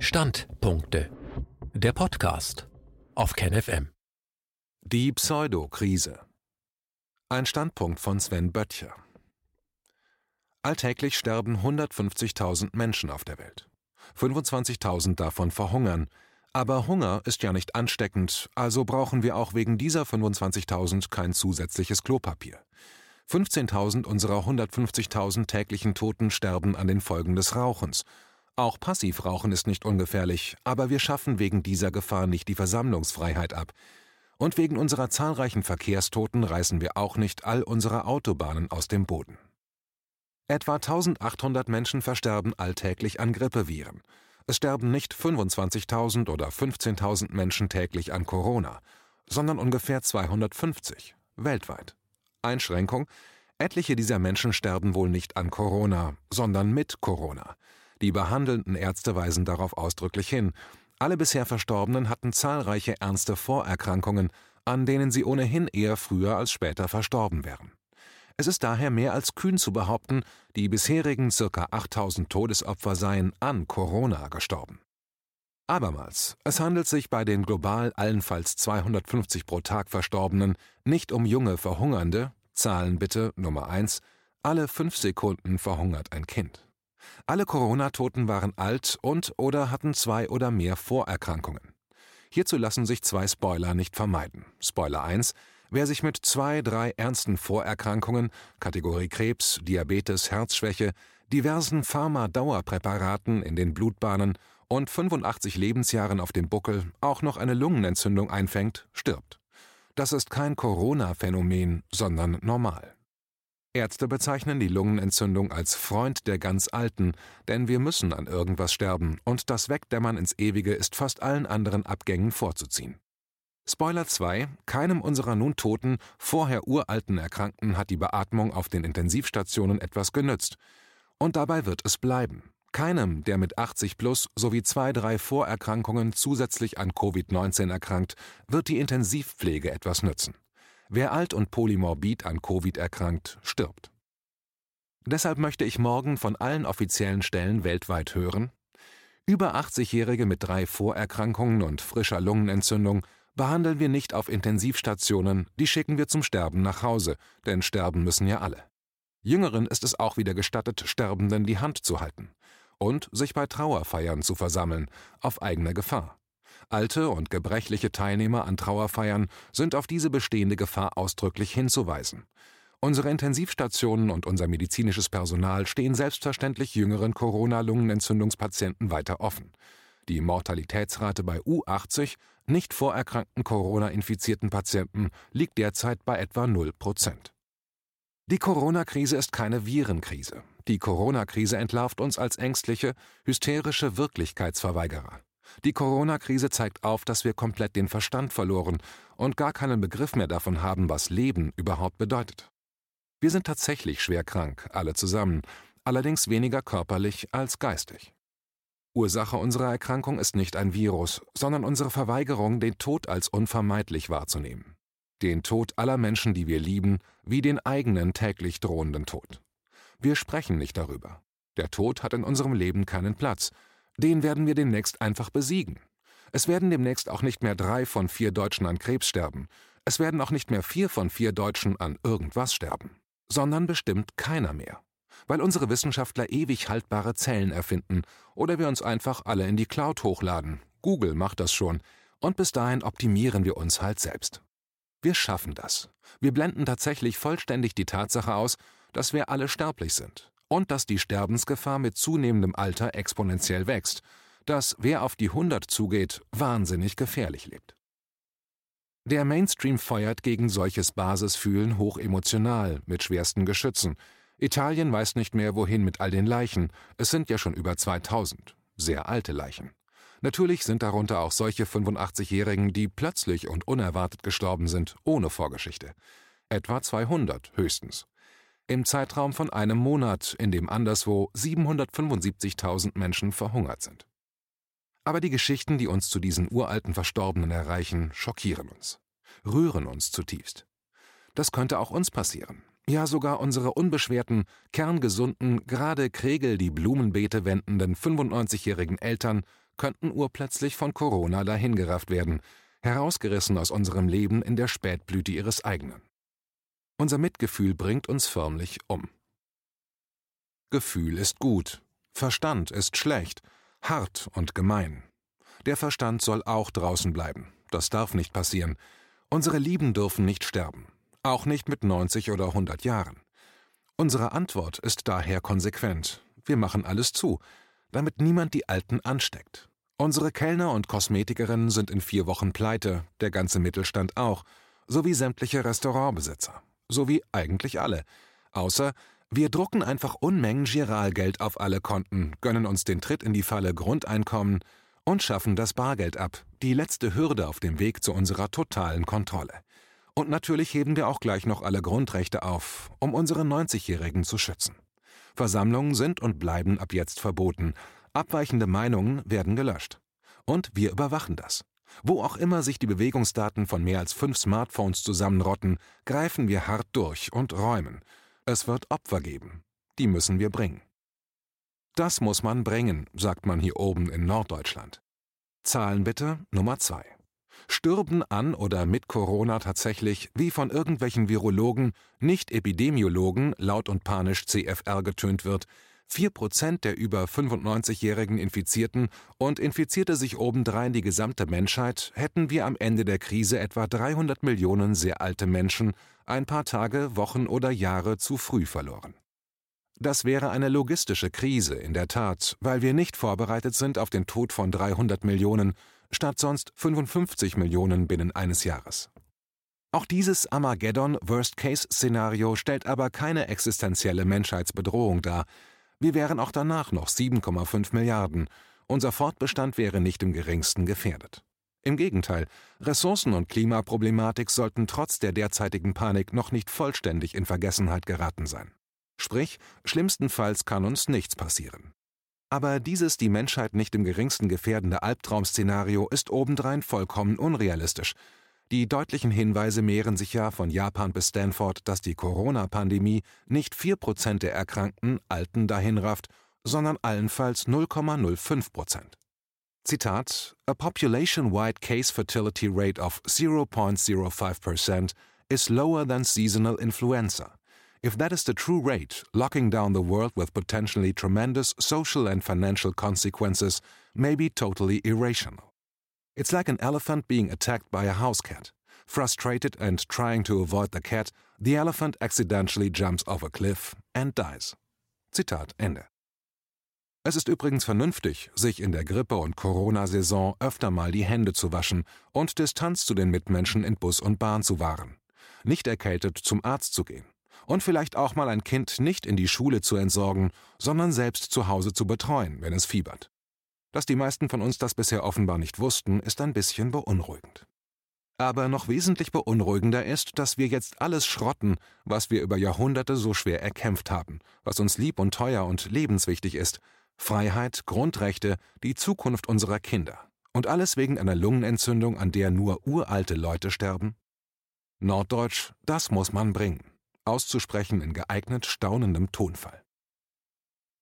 Standpunkte. Der Podcast auf KenFM. Die Pseudokrise. Ein Standpunkt von Sven Böttcher. Alltäglich sterben 150.000 Menschen auf der Welt. 25.000 davon verhungern. Aber Hunger ist ja nicht ansteckend, also brauchen wir auch wegen dieser 25.000 kein zusätzliches Klopapier. 15.000 unserer 150.000 täglichen Toten sterben an den Folgen des Rauchens. Auch Passivrauchen ist nicht ungefährlich, aber wir schaffen wegen dieser Gefahr nicht die Versammlungsfreiheit ab. Und wegen unserer zahlreichen Verkehrstoten reißen wir auch nicht all unsere Autobahnen aus dem Boden. Etwa 1800 Menschen versterben alltäglich an Grippeviren. Es sterben nicht 25.000 oder 15.000 Menschen täglich an Corona, sondern ungefähr 250 weltweit. Einschränkung: Etliche dieser Menschen sterben wohl nicht an Corona, sondern mit Corona. Die behandelnden Ärzte weisen darauf ausdrücklich hin. Alle bisher Verstorbenen hatten zahlreiche ernste Vorerkrankungen, an denen sie ohnehin eher früher als später verstorben wären. Es ist daher mehr als kühn zu behaupten, die bisherigen ca. 8000 Todesopfer seien an Corona gestorben. Abermals, es handelt sich bei den global allenfalls 250 pro Tag Verstorbenen nicht um junge Verhungernde, Zahlen bitte Nummer 1, alle fünf Sekunden verhungert ein Kind. Alle Corona-Toten waren alt und oder hatten zwei oder mehr Vorerkrankungen. Hierzu lassen sich zwei Spoiler nicht vermeiden. Spoiler 1, wer sich mit zwei, drei ernsten Vorerkrankungen, Kategorie Krebs, Diabetes, Herzschwäche, diversen Pharma-Dauerpräparaten in den Blutbahnen und 85 Lebensjahren auf dem Buckel auch noch eine Lungenentzündung einfängt, stirbt. Das ist kein Corona-Phänomen, sondern normal. Ärzte bezeichnen die Lungenentzündung als Freund der ganz Alten, denn wir müssen an irgendwas sterben und das Wegdämmern ins Ewige ist fast allen anderen Abgängen vorzuziehen. Spoiler 2: Keinem unserer nun toten, vorher uralten Erkrankten hat die Beatmung auf den Intensivstationen etwas genützt. Und dabei wird es bleiben. Keinem, der mit 80 plus sowie zwei, drei Vorerkrankungen zusätzlich an Covid-19 erkrankt, wird die Intensivpflege etwas nützen. Wer alt und polymorbid an Covid erkrankt, stirbt. Deshalb möchte ich morgen von allen offiziellen Stellen weltweit hören, über 80-Jährige mit drei Vorerkrankungen und frischer Lungenentzündung behandeln wir nicht auf Intensivstationen, die schicken wir zum Sterben nach Hause, denn sterben müssen ja alle. Jüngeren ist es auch wieder gestattet, Sterbenden die Hand zu halten und sich bei Trauerfeiern zu versammeln, auf eigene Gefahr. Alte und gebrechliche Teilnehmer an Trauerfeiern sind auf diese bestehende Gefahr ausdrücklich hinzuweisen. Unsere Intensivstationen und unser medizinisches Personal stehen selbstverständlich jüngeren Corona-Lungenentzündungspatienten weiter offen. Die Mortalitätsrate bei U80, nicht vorerkrankten Corona-infizierten Patienten, liegt derzeit bei etwa 0 Prozent. Die Corona-Krise ist keine Virenkrise. Die Corona-Krise entlarvt uns als ängstliche, hysterische Wirklichkeitsverweigerer. Die Corona-Krise zeigt auf, dass wir komplett den Verstand verloren und gar keinen Begriff mehr davon haben, was Leben überhaupt bedeutet. Wir sind tatsächlich schwer krank, alle zusammen, allerdings weniger körperlich als geistig. Ursache unserer Erkrankung ist nicht ein Virus, sondern unsere Verweigerung, den Tod als unvermeidlich wahrzunehmen. Den Tod aller Menschen, die wir lieben, wie den eigenen täglich drohenden Tod. Wir sprechen nicht darüber. Der Tod hat in unserem Leben keinen Platz. Den werden wir demnächst einfach besiegen. Es werden demnächst auch nicht mehr drei von vier Deutschen an Krebs sterben. Es werden auch nicht mehr vier von vier Deutschen an irgendwas sterben. Sondern bestimmt keiner mehr. Weil unsere Wissenschaftler ewig haltbare Zellen erfinden oder wir uns einfach alle in die Cloud hochladen. Google macht das schon. Und bis dahin optimieren wir uns halt selbst. Wir schaffen das. Wir blenden tatsächlich vollständig die Tatsache aus, dass wir alle sterblich sind und dass die Sterbensgefahr mit zunehmendem Alter exponentiell wächst, dass wer auf die 100 zugeht, wahnsinnig gefährlich lebt. Der Mainstream feuert gegen solches Basisfühlen hochemotional mit schwersten Geschützen. Italien weiß nicht mehr, wohin mit all den Leichen. Es sind ja schon über 2000. Sehr alte Leichen. Natürlich sind darunter auch solche 85-Jährigen, die plötzlich und unerwartet gestorben sind, ohne Vorgeschichte. Etwa 200 höchstens. Im Zeitraum von einem Monat, in dem anderswo 775.000 Menschen verhungert sind. Aber die Geschichten, die uns zu diesen uralten Verstorbenen erreichen, schockieren uns, rühren uns zutiefst. Das könnte auch uns passieren. Ja, sogar unsere unbeschwerten, kerngesunden, gerade Kregel die Blumenbeete wendenden 95-jährigen Eltern könnten urplötzlich von Corona dahingerafft werden, herausgerissen aus unserem Leben in der Spätblüte ihres eigenen. Unser Mitgefühl bringt uns förmlich um. Gefühl ist gut, Verstand ist schlecht, hart und gemein. Der Verstand soll auch draußen bleiben. Das darf nicht passieren. Unsere Lieben dürfen nicht sterben. Auch nicht mit 90 oder 100 Jahren. Unsere Antwort ist daher konsequent. Wir machen alles zu, damit niemand die Alten ansteckt. Unsere Kellner und Kosmetikerinnen sind in vier Wochen pleite, der ganze Mittelstand auch, sowie sämtliche Restaurantbesitzer, sowie eigentlich alle. Außer wir drucken einfach Unmengen Giralgeld auf alle Konten, gönnen uns den Tritt in die Falle Grundeinkommen und schaffen das Bargeld ab, die letzte Hürde auf dem Weg zu unserer totalen Kontrolle. Und natürlich heben wir auch gleich noch alle Grundrechte auf, um unsere 90-Jährigen zu schützen. Versammlungen sind und bleiben ab jetzt verboten, abweichende Meinungen werden gelöscht. Und wir überwachen das. Wo auch immer sich die Bewegungsdaten von mehr als fünf Smartphones zusammenrotten, greifen wir hart durch und räumen. Es wird Opfer geben. Die müssen wir bringen. Das muss man bringen, sagt man hier oben in Norddeutschland. Zahlen bitte Nummer zwei. Stürben an oder mit Corona tatsächlich, wie von irgendwelchen Virologen, nicht Epidemiologen, laut und panisch CFR getönt wird, 4% der über 95-jährigen Infizierten und infizierte sich obendrein die gesamte Menschheit, hätten wir am Ende der Krise etwa 300 Millionen sehr alte Menschen ein paar Tage, Wochen oder Jahre zu früh verloren. Das wäre eine logistische Krise, in der Tat, weil wir nicht vorbereitet sind auf den Tod von 300 Millionen, statt sonst 55 Millionen binnen eines Jahres. Auch dieses Armageddon-Worst-Case-Szenario stellt aber keine existenzielle Menschheitsbedrohung dar. Wir wären auch danach noch 7,5 Milliarden. Unser Fortbestand wäre nicht im geringsten gefährdet. Im Gegenteil, Ressourcen- und Klimaproblematik sollten trotz der derzeitigen Panik noch nicht vollständig in Vergessenheit geraten sein. Sprich, schlimmstenfalls kann uns nichts passieren. Aber dieses die Menschheit nicht im geringsten gefährdende Albtraum-Szenario ist obendrein vollkommen unrealistisch. Die deutlichen Hinweise mehren sich ja von Japan bis Stanford, dass die Corona-Pandemie nicht 4% der Erkrankten Alten dahinrafft, sondern allenfalls 0,05%. Zitat: A population-wide case fertility rate of 0.05% is lower than seasonal influenza. If that is the true rate, locking down the world with potentially tremendous social and financial consequences may be totally irrational. It's like an elephant being attacked by a house cat. Frustrated and trying to avoid the cat, the elephant accidentally jumps off a cliff and dies. Zitat Ende. Es ist übrigens vernünftig, sich in der Grippe- und Corona-Saison öfter mal die Hände zu waschen und Distanz zu den Mitmenschen in Bus und Bahn zu wahren. Nicht erkältet zum Arzt zu gehen und vielleicht auch mal ein Kind nicht in die Schule zu entsorgen, sondern selbst zu Hause zu betreuen, wenn es fiebert. Dass die meisten von uns das bisher offenbar nicht wussten, ist ein bisschen beunruhigend. Aber noch wesentlich beunruhigender ist, dass wir jetzt alles schrotten, was wir über Jahrhunderte so schwer erkämpft haben, was uns lieb und teuer und lebenswichtig ist. Freiheit, Grundrechte, die Zukunft unserer Kinder. Und alles wegen einer Lungenentzündung, an der nur uralte Leute sterben? Norddeutsch, das muss man bringen auszusprechen in geeignet staunendem Tonfall.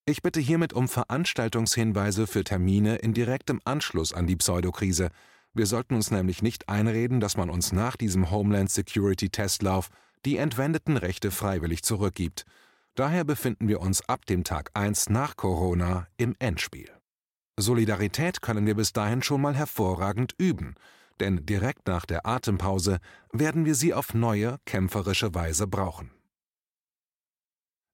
Ich bitte hiermit um Veranstaltungshinweise für Termine in direktem Anschluss an die Pseudokrise. Wir sollten uns nämlich nicht einreden, dass man uns nach diesem Homeland Security Testlauf die entwendeten Rechte freiwillig zurückgibt. Daher befinden wir uns ab dem Tag 1 nach Corona im Endspiel. Solidarität können wir bis dahin schon mal hervorragend üben, denn direkt nach der Atempause werden wir sie auf neue, kämpferische Weise brauchen.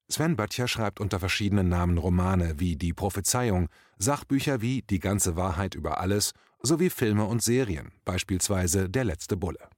Sven Böttcher schreibt unter verschiedenen Namen Romane wie Die Prophezeiung, Sachbücher wie Die ganze Wahrheit über alles sowie Filme und Serien, beispielsweise Der letzte Bulle.